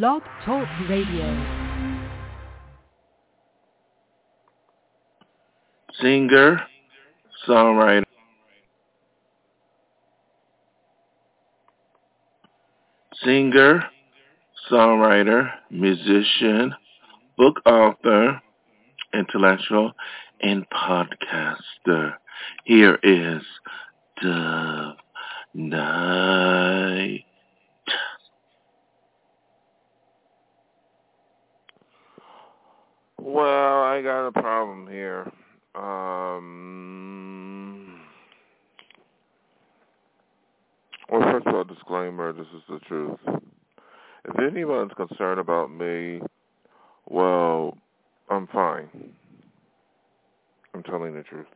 Blog Talk Radio. Singer, songwriter, singer, songwriter, musician, book author, intellectual, and podcaster. Here is Dove Night. Well, I got a problem here. Um, well, first of all, disclaimer, this is the truth. If anyone's concerned about me, well, I'm fine. I'm telling the truth.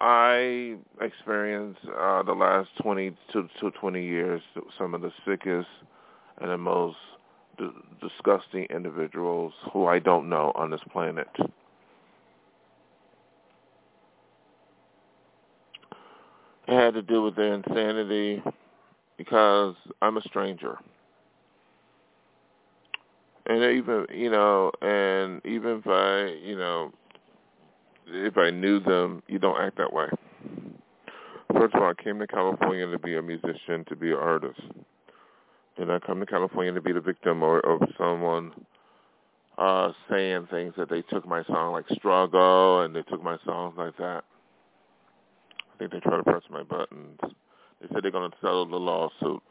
I experienced uh, the last 20 to, to 20 years some of the sickest and the most d- disgusting individuals who I don't know on this planet. It had to do with their insanity because I'm a stranger. And even, you know, and even if I, you know, if I knew them, you don't act that way. First of all, I came to California to be a musician, to be an artist. Did I come to California to be the victim or of someone uh saying things that they took my song like Struggle and they took my songs like that. I think they tried to press my buttons. They said they're to settle the lawsuit.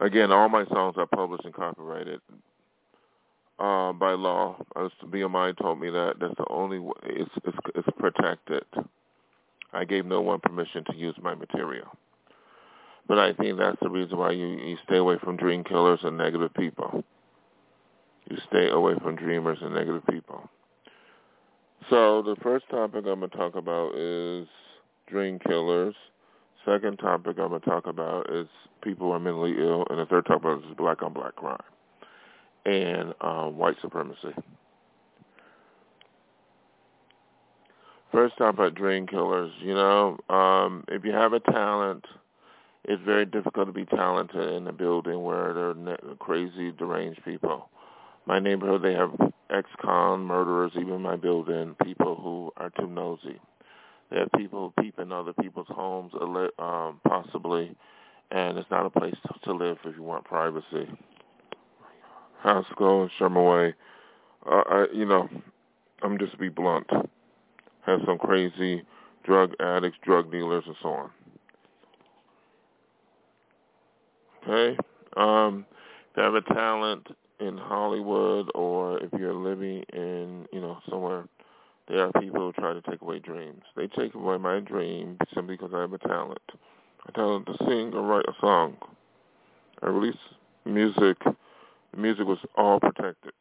Again, all my songs are published and copyrighted uh, by law. As BMI told me that that's the only way it's, it's it's protected. I gave no one permission to use my material. But I think that's the reason why you, you stay away from dream killers and negative people. You stay away from dreamers and negative people. So the first topic I'm going to talk about is dream killers. Second topic I'm going to talk about is people who are mentally ill. And the third topic is black on black crime and um, white supremacy. First topic, dream killers. You know, um, if you have a talent, it's very difficult to be talented in a building where there are crazy, deranged people. My neighborhood, they have ex-con murderers, even in my building, people who are too nosy. They have people who peep in other people's homes, um, possibly, and it's not a place to live if you want privacy. Haskell and Sherman uh, I, you know, I'm just be blunt. Have some crazy drug addicts, drug dealers, and so on. Okay? Um, if you have a talent in Hollywood or if you're living in, you know, somewhere, there are people who try to take away dreams. They take away my dream simply because I have a talent. A talent to sing or write a song. I release music. The music was all protected.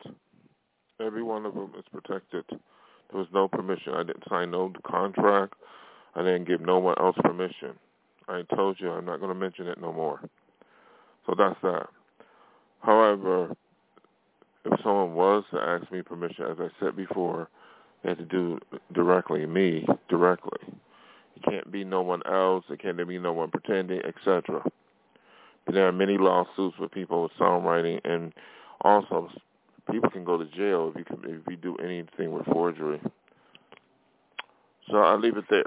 Every one of them is protected. There was no permission. I didn't sign no contract. I didn't give no one else permission. I told you I'm not going to mention it no more. So that's that. However, if someone was to ask me permission, as I said before, they had to do directly, me directly. It can't be no one else. It can't be no one pretending, etc. There are many lawsuits with people with songwriting, and also people can go to jail if you can, if you do anything with forgery. So I'll leave it there.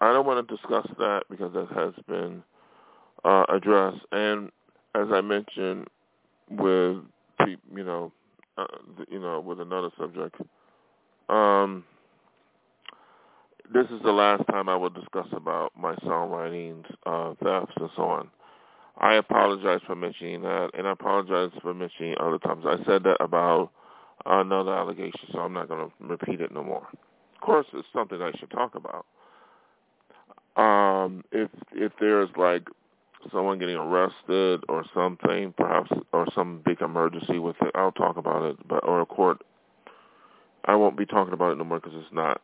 I don't want to discuss that because that has been uh, addressed, and as I mentioned with you know uh, you know with another subject, um, this is the last time I will discuss about my songwriting uh, thefts and so on. I apologize for mentioning that, and I apologize for mentioning other times. I said that about another allegation, so I'm not going to repeat it no more. Of course, it's something I should talk about. Um, if if there's like someone getting arrested or something, perhaps, or some big emergency with it, I'll talk about it. But or a court, I won't be talking about it no more because it's not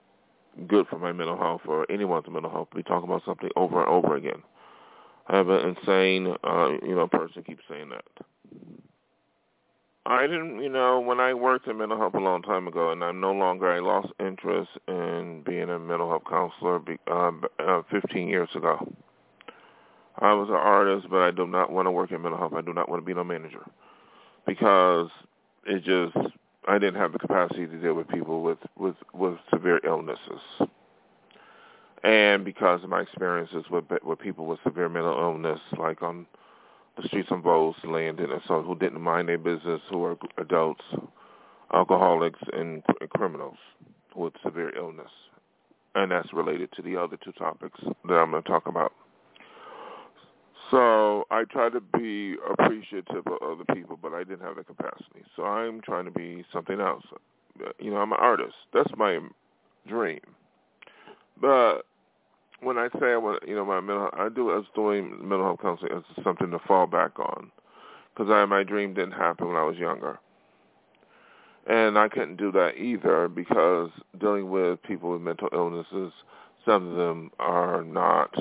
good for my mental health or anyone's mental health to be talking about something over and over again. Have an insane, uh, you know, person keeps saying that. I didn't, you know, when I worked in mental health a long time ago, and I'm no longer, I lost interest in being a mental health counselor uh, uh, 15 years ago. I was an artist, but I do not want to work in mental health. I do not want to be no manager because it just I didn't have the capacity to deal with people with with with severe illnesses, and because of my experiences with with people with severe mental illness, like on the streets of Bowles, Landon, and so who didn't mind their business, who are adults, alcoholics, and, and criminals with severe illness, and that's related to the other two topics that I'm going to talk about. So I try to be appreciative of other people, but I didn't have the capacity. So I'm trying to be something else. You know, I'm an artist. That's my dream. But when I say I want, you know, my mental, I do as doing mental health counseling as something to fall back on, because I my dream didn't happen when I was younger, and I couldn't do that either because dealing with people with mental illnesses, some of them are not,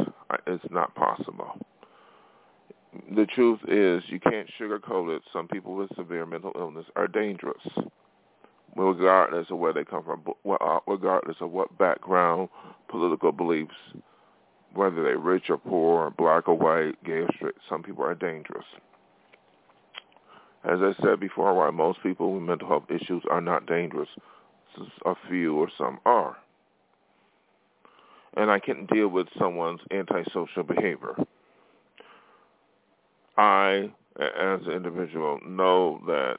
it's not possible. The truth is you can't sugarcoat it. Some people with severe mental illness are dangerous, regardless of where they come from, uh, regardless of what background, political beliefs, whether they're rich or poor, black or white, gay or straight. Some people are dangerous. As I said before, while most people with mental health issues are not dangerous, a few or some are. And I can deal with someone's antisocial behavior I, as an individual, know that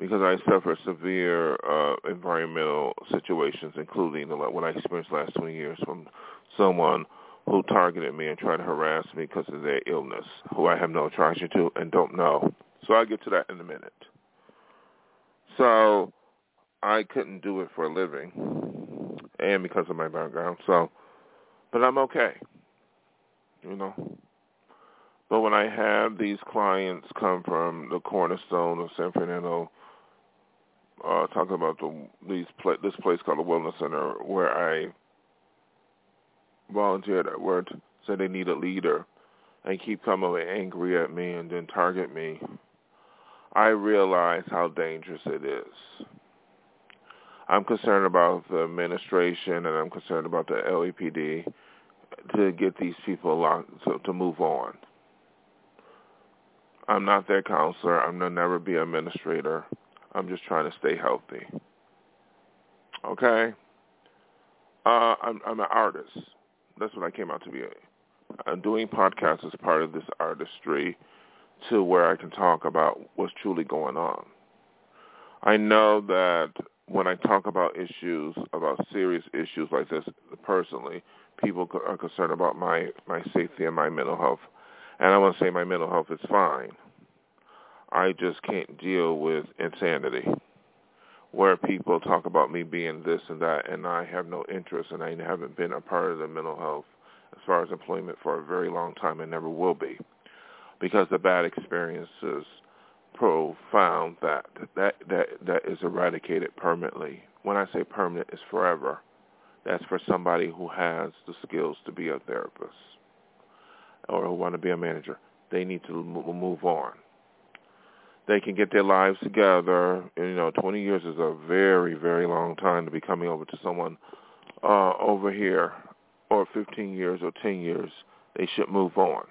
because I suffer severe uh, environmental situations, including what I experienced last 20 years from someone who targeted me and tried to harass me because of their illness, who I have no attraction to and don't know. So I'll get to that in a minute. So I couldn't do it for a living, and because of my background. So, but I'm okay. You know, but when I have these clients come from the cornerstone of San Fernando, uh, talking about the these pla- this place called the Wellness Center, where I volunteered at work, said they need a leader, and keep coming angry at me and then target me, I realize how dangerous it is. I'm concerned about the administration and I'm concerned about the LAPD to get these people locked, to, to move on. I'm not their counselor. I'm going to never be an administrator. I'm just trying to stay healthy. Okay? Uh, I'm, I'm an artist. That's what I came out to be. I'm doing podcasts as part of this artistry to where I can talk about what's truly going on. I know that when I talk about issues, about serious issues like this personally, people are concerned about my, my safety and my mental health and I want to say my mental health is fine. I just can't deal with insanity where people talk about me being this and that and I have no interest and I haven't been a part of the mental health as far as employment for a very long time and never will be because the bad experiences profound that that that that is eradicated permanently. When I say permanent, it's forever. That's for somebody who has the skills to be a therapist or who want to be a manager. They need to move on. They can get their lives together. You know, 20 years is a very, very long time to be coming over to someone uh, over here, or 15 years or 10 years. They should move on.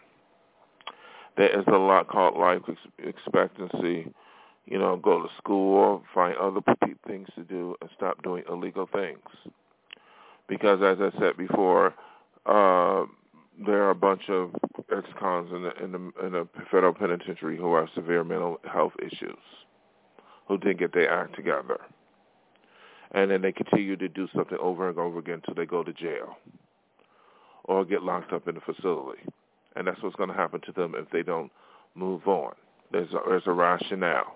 There is a lot called life expectancy. You know, go to school, find other things to do, and stop doing illegal things. Because, as I said before, uh, there are a bunch of ex-cons in the, in the in the federal penitentiary who have severe mental health issues, who didn't get their act together, and then they continue to do something over and over again until they go to jail or get locked up in a facility, and that's what's going to happen to them if they don't move on. There's a, there's a rationale.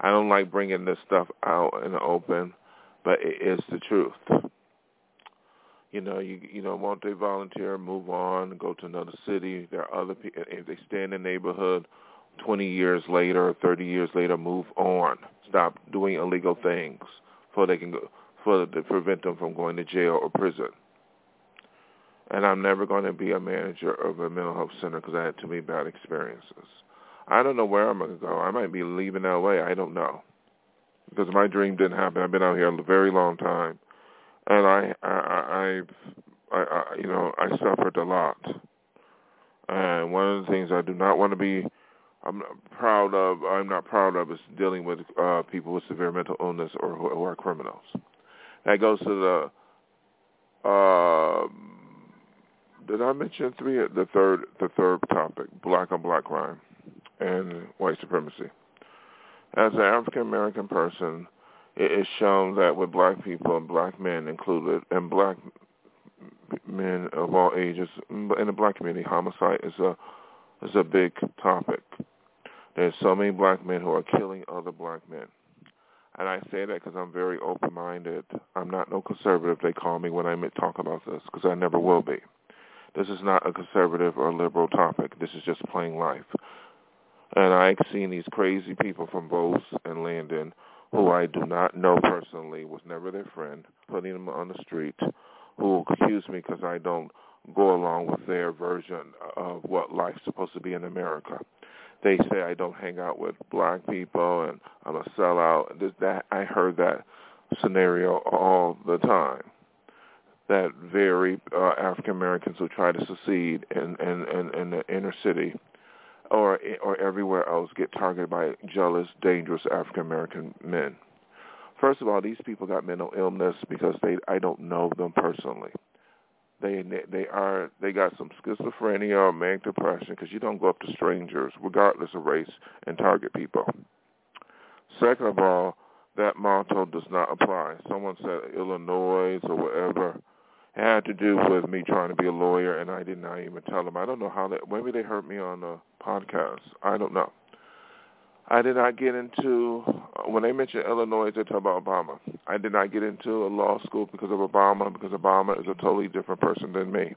I don't like bringing this stuff out in the open, but it is the truth you know, you you know, won't they volunteer, move on, go to another city? There are other people. If they stay in the neighborhood, 20 years later, 30 years later, move on. Stop doing illegal things, for they can go, for to prevent them from going to jail or prison. And I'm never going to be a manager of a mental health center because I had too many bad experiences. I don't know where I'm going to go. I might be leaving L.A. I don't know because my dream didn't happen. I've been out here a very long time, and I, I, I, I, you know, I suffered a lot. And one of the things I do not want to be, I'm proud of. I'm not proud of is dealing with uh, people with severe mental illness or who, who are criminals. That goes to the. Uh, did I mention three? The third, the third topic: black on black crime and white supremacy. As an African American person, it is shown that with black people and black men included, and black men of all ages in the black community, homicide is a is a big topic. There's so many black men who are killing other black men. And I say that because I'm very open-minded. I'm not no conservative, they call me when I talk about this, because I never will be. This is not a conservative or liberal topic. This is just plain life. And I've seen these crazy people from Bose and Landon, who I do not know personally, was never their friend, putting them on the street, who accuse me because I don't go along with their version of what life's supposed to be in America. They say I don't hang out with black people and I'm a sellout. That I heard that scenario all the time. That very uh, African Americans who try to succeed in, in, in, in the inner city or or everywhere else get targeted by jealous, dangerous African American men. First of all, these people got mental illness because they I don't know them personally. They they are they got some schizophrenia or manic depression because you don't go up to strangers regardless of race and target people. Second of all, that motto does not apply. Someone said Illinois or whatever had to do with me trying to be a lawyer, and I did not even tell them. I don't know how that. Maybe they heard me on a podcast. I don't know. I did not get into uh, when they mentioned Illinois, they talk about Obama. I did not get into a law school because of Obama, because Obama is a totally different person than me.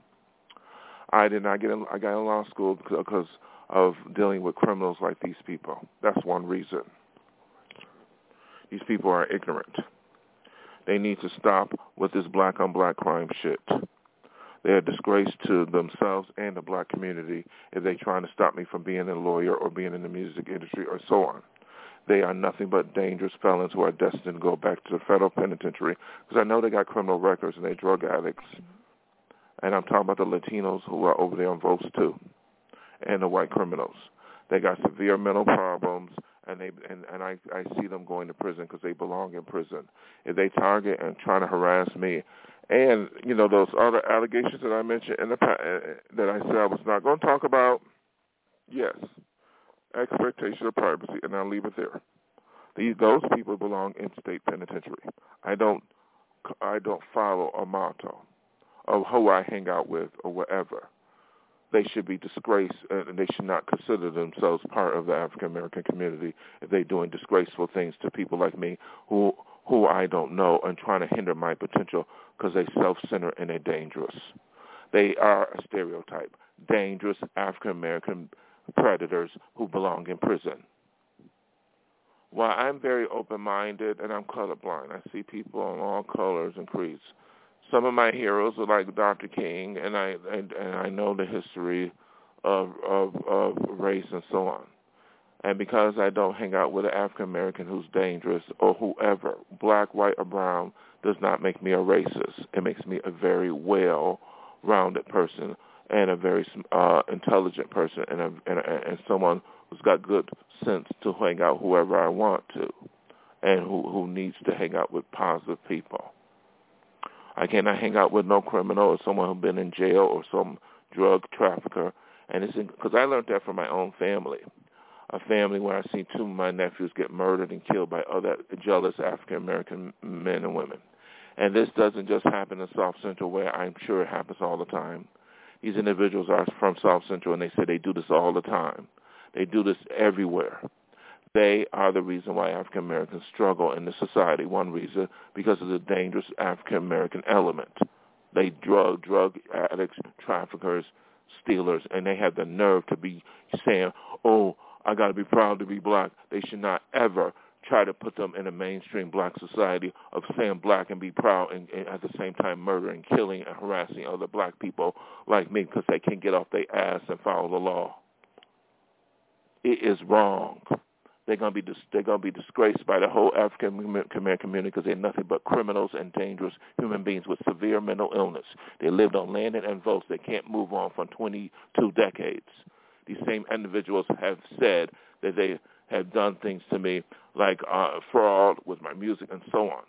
I did not get in. I got in law school because of dealing with criminals like these people. That's one reason. These people are ignorant. They need to stop with this black on black crime shit. They're a disgrace to themselves and the black community if they're trying to stop me from being a lawyer or being in the music industry or so on. They are nothing but dangerous felons who are destined to go back to the federal penitentiary because I know they got criminal records and they're drug addicts. And I'm talking about the Latinos who are over there on votes too and the white criminals. They got severe mental problems and they and and I I see them going to prison because they belong in prison. If they target and trying to harass me, and you know those other allegations that I mentioned in the uh, that I said I was not going to talk about, yes, expectation of privacy, and I'll leave it there. These those people belong in state penitentiary. I don't I don't follow a motto of who I hang out with or whatever they should be disgraced uh, and they should not consider themselves part of the African American community if they're doing disgraceful things to people like me who who I don't know and trying to hinder my potential because they self-centered and they're dangerous. They are a stereotype, dangerous African American predators who belong in prison. While I'm very open-minded and I'm colorblind, I see people in all colors and creeds some of my heroes are like Dr. King, and I and, and I know the history of, of of race and so on. And because I don't hang out with an African American who's dangerous or whoever, black, white, or brown, does not make me a racist. It makes me a very well-rounded person and a very uh, intelligent person and, a, and, and someone who's got good sense to hang out whoever I want to and who, who needs to hang out with positive people. I cannot hang out with no criminal or someone who's been in jail or some drug trafficker. And it's because I learned that from my own family, a family where I see two of my nephews get murdered and killed by other jealous African American men and women. And this doesn't just happen in South Central, where I'm sure it happens all the time. These individuals are from South Central, and they say they do this all the time. They do this everywhere. They are the reason why African Americans struggle in the society. One reason, because of the dangerous African American element. They drug, drug addicts, traffickers, stealers, and they have the nerve to be saying, oh, I got to be proud to be black. They should not ever try to put them in a mainstream black society of saying black and be proud and, and at the same time murdering, killing, and harassing other black people like me because they can't get off their ass and follow the law. It is wrong. They're gonna be dis- they're gonna be disgraced by the whole African American community because they're nothing but criminals and dangerous human beings with severe mental illness. They lived on land and votes. They can't move on from 22 decades. These same individuals have said that they have done things to me like uh, fraud with my music and so on,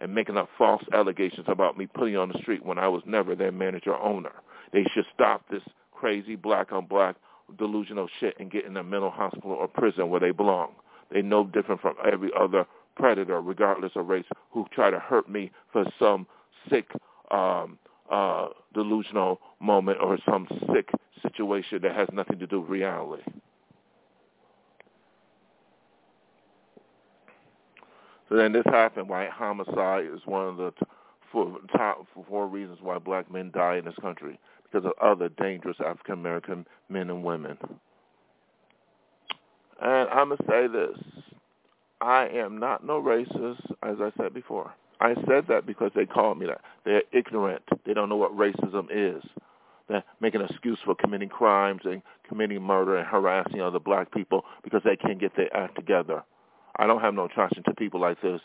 and making up false allegations about me putting on the street when I was never their manager or owner. They should stop this crazy black on black delusional shit and get in a mental hospital or prison where they belong. They no different from every other predator, regardless of race, who try to hurt me for some sick, um, uh, delusional moment or some sick situation that has nothing to do with reality. So then this happened. White homicide is one of the four, top four reasons why black men die in this country because of other dangerous African American men and women. And I'm going to say this. I am not no racist, as I said before. I said that because they called me that. They're ignorant. They don't know what racism is. They're making an excuse for committing crimes and committing murder and harassing other black people because they can't get their act together. I don't have no attraction to people like this.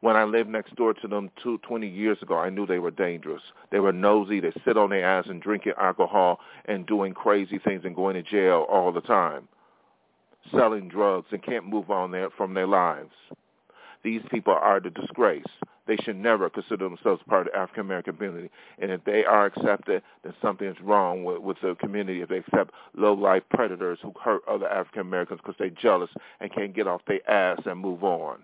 When I lived next door to them two, 20 years ago, I knew they were dangerous. They were nosy. They sit on their ass and drinking alcohol and doing crazy things and going to jail all the time, selling drugs and can't move on there from their lives. These people are the disgrace. They should never consider themselves part of the African American community. And if they are accepted, then something is wrong with, with the community. If they accept low-life predators who hurt other African Americans because they're jealous and can't get off their ass and move on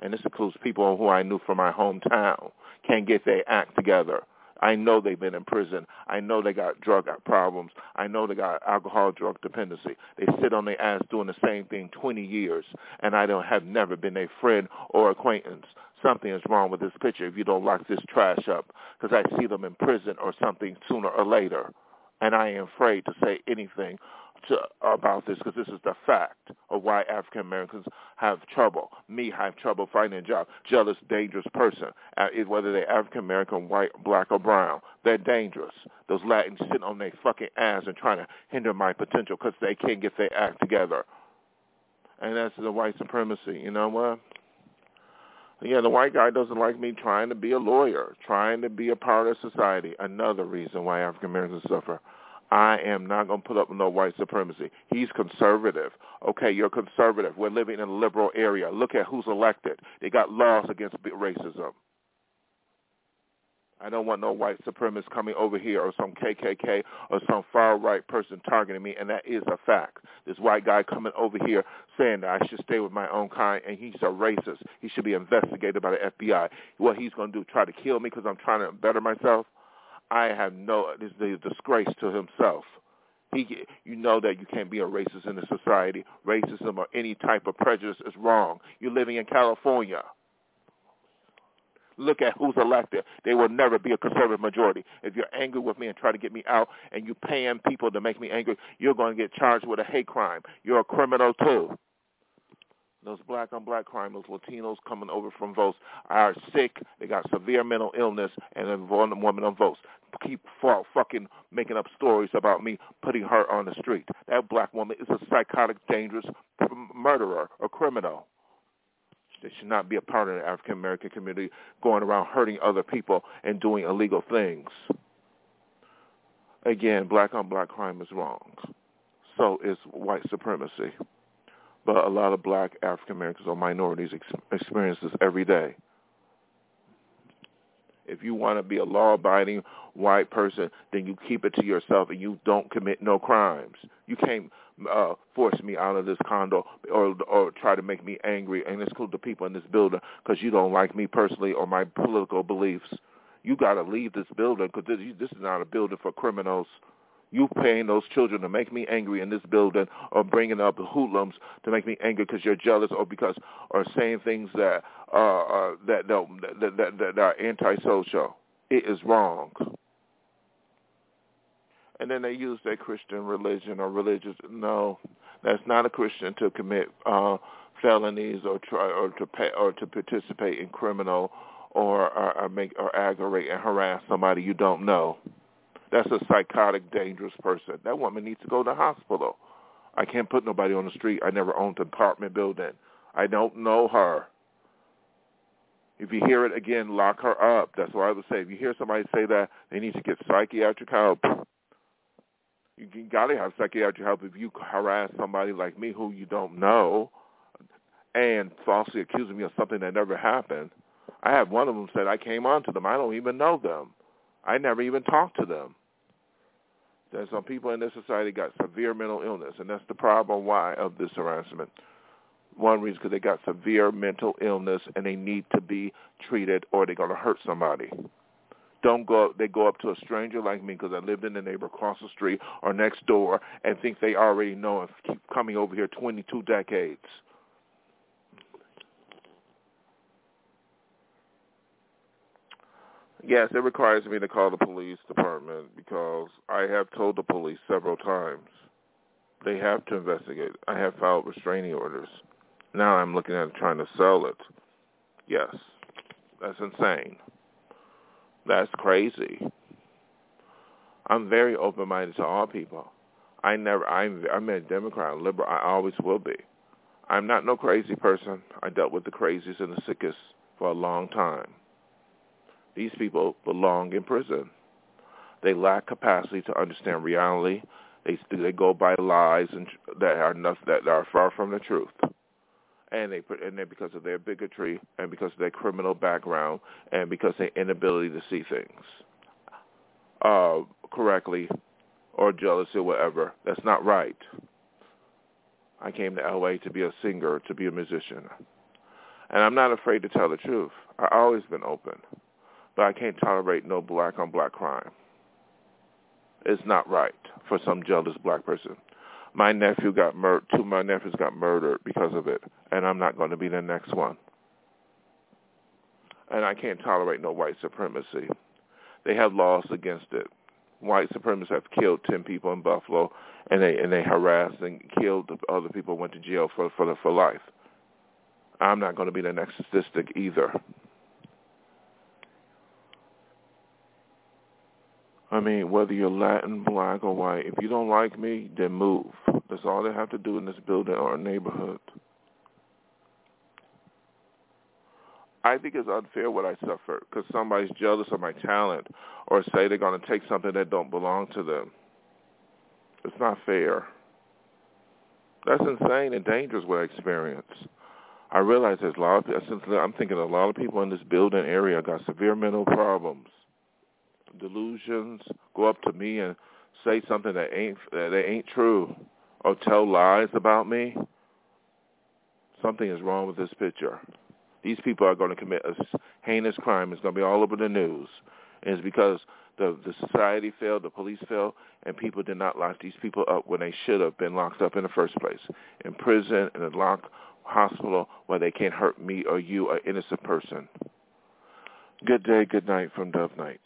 and this includes people who I knew from my hometown, can't get their act together. I know they've been in prison. I know they got drug problems. I know they got alcohol drug dependency. They sit on their ass doing the same thing 20 years, and I don't have never been a friend or acquaintance. Something is wrong with this picture if you don't lock this trash up, because I see them in prison or something sooner or later, and I am afraid to say anything to, about this because this is the fact of why African Americans have trouble. Me have trouble finding a job. Jealous, dangerous person. Uh, whether they're African American, white, black, or brown, they're dangerous. Those Latins sitting on their fucking ass and trying to hinder my potential because they can't get their act together. And that's the white supremacy. You know what? Yeah, the white guy doesn't like me trying to be a lawyer, trying to be a part of society. Another reason why African Americans suffer. I am not going to put up with no white supremacy. He's conservative. Okay, you're conservative. We're living in a liberal area. Look at who's elected. They got laws against racism. I don't want no white supremacist coming over here or some KKK or some far-right person targeting me, and that is a fact. This white guy coming over here saying that I should stay with my own kind, and he's a racist. He should be investigated by the FBI. What he's going to do, try to kill me because I'm trying to better myself? I have no, this is a disgrace to himself. He, you know that you can't be a racist in this society. Racism or any type of prejudice is wrong. You're living in California. Look at who's elected. They will never be a conservative majority. If you're angry with me and try to get me out and you're paying people to make me angry, you're going to get charged with a hate crime. You're a criminal too. Those black on black crime, those Latinos coming over from votes are sick. They got severe mental illness, and a woman on votes keep fucking making up stories about me putting her on the street. That black woman is a psychotic, dangerous murderer, a criminal. They should not be a part of the African American community going around hurting other people and doing illegal things. Again, black on black crime is wrong. So is white supremacy. But a lot of black African Americans or minorities ex- experience this every day. If you want to be a law-abiding white person, then you keep it to yourself and you don't commit no crimes. You can't uh, force me out of this condo or or try to make me angry and exclude the people in this building because you don't like me personally or my political beliefs. You got to leave this building because this, this is not a building for criminals you paying those children to make me angry in this building or bringing up hoodlums to make me angry because you're jealous or because or saying things that uh, uh that, that, that that are antisocial. It is wrong. And then they use their Christian religion or religious. No, that's not a Christian to commit uh, felonies or try or to pay or to participate in criminal or, or, or make or aggravate and harass somebody you don't know. That's a psychotic, dangerous person. That woman needs to go to the hospital. I can't put nobody on the street. I never owned an apartment building. I don't know her. If you hear it again, lock her up. That's what I would say. If you hear somebody say that, they need to get psychiatric help. You got to have psychiatric help if you harass somebody like me who you don't know and falsely accusing me of something that never happened. I have one of them said I came on to them. I don't even know them. I never even talked to them. There's some people in this society got severe mental illness, and that's the problem why of this harassment. One reason because they got severe mental illness and they need to be treated, or they're to hurt somebody. Don't go. They go up to a stranger like me because I lived in the neighbor across the street or next door and think they already know and keep coming over here 22 decades. Yes, it requires me to call the police department because I have told the police several times they have to investigate. I have filed restraining orders. Now I'm looking at trying to sell it. Yes, that's insane. That's crazy. I'm very open-minded to all people. I never. I'm. I'm a Democrat, liberal. I always will be. I'm not no crazy person. I dealt with the craziest and the sickest for a long time. These people belong in prison. They lack capacity to understand reality. They they go by lies and that are not, that are far from the truth. And they and they because of their bigotry and because of their criminal background and because of their inability to see things uh, correctly or jealousy or whatever. That's not right. I came to LA to be a singer, to be a musician. And I'm not afraid to tell the truth. I've always been open but I can't tolerate no black on black crime. It's not right for some jealous black person. My nephew got murdered. Two of my nephews got murdered because of it, and I'm not going to be the next one. And I can't tolerate no white supremacy. They have laws against it. White supremacists have killed ten people in Buffalo, and they and they harassed and killed other people. Went to jail for for for life. I'm not going to be the next statistic either. I mean, whether you're Latin, black, or white, if you don't like me, then move. That's all they have to do in this building or neighborhood. I think it's unfair what I suffer because somebody's jealous of my talent or say they're going to take something that don't belong to them. It's not fair. That's insane and dangerous what I experience. I realize there's a lot of, since I'm thinking a lot of people in this building area got severe mental problems delusions, go up to me and say something that ain't that ain't true, or tell lies about me, something is wrong with this picture. These people are going to commit a heinous crime. It's going to be all over the news. And it's because the the society failed, the police failed, and people did not lock these people up when they should have been locked up in the first place, in prison, in a locked hospital where they can't hurt me or you, an innocent person. Good day, good night from Dove Night.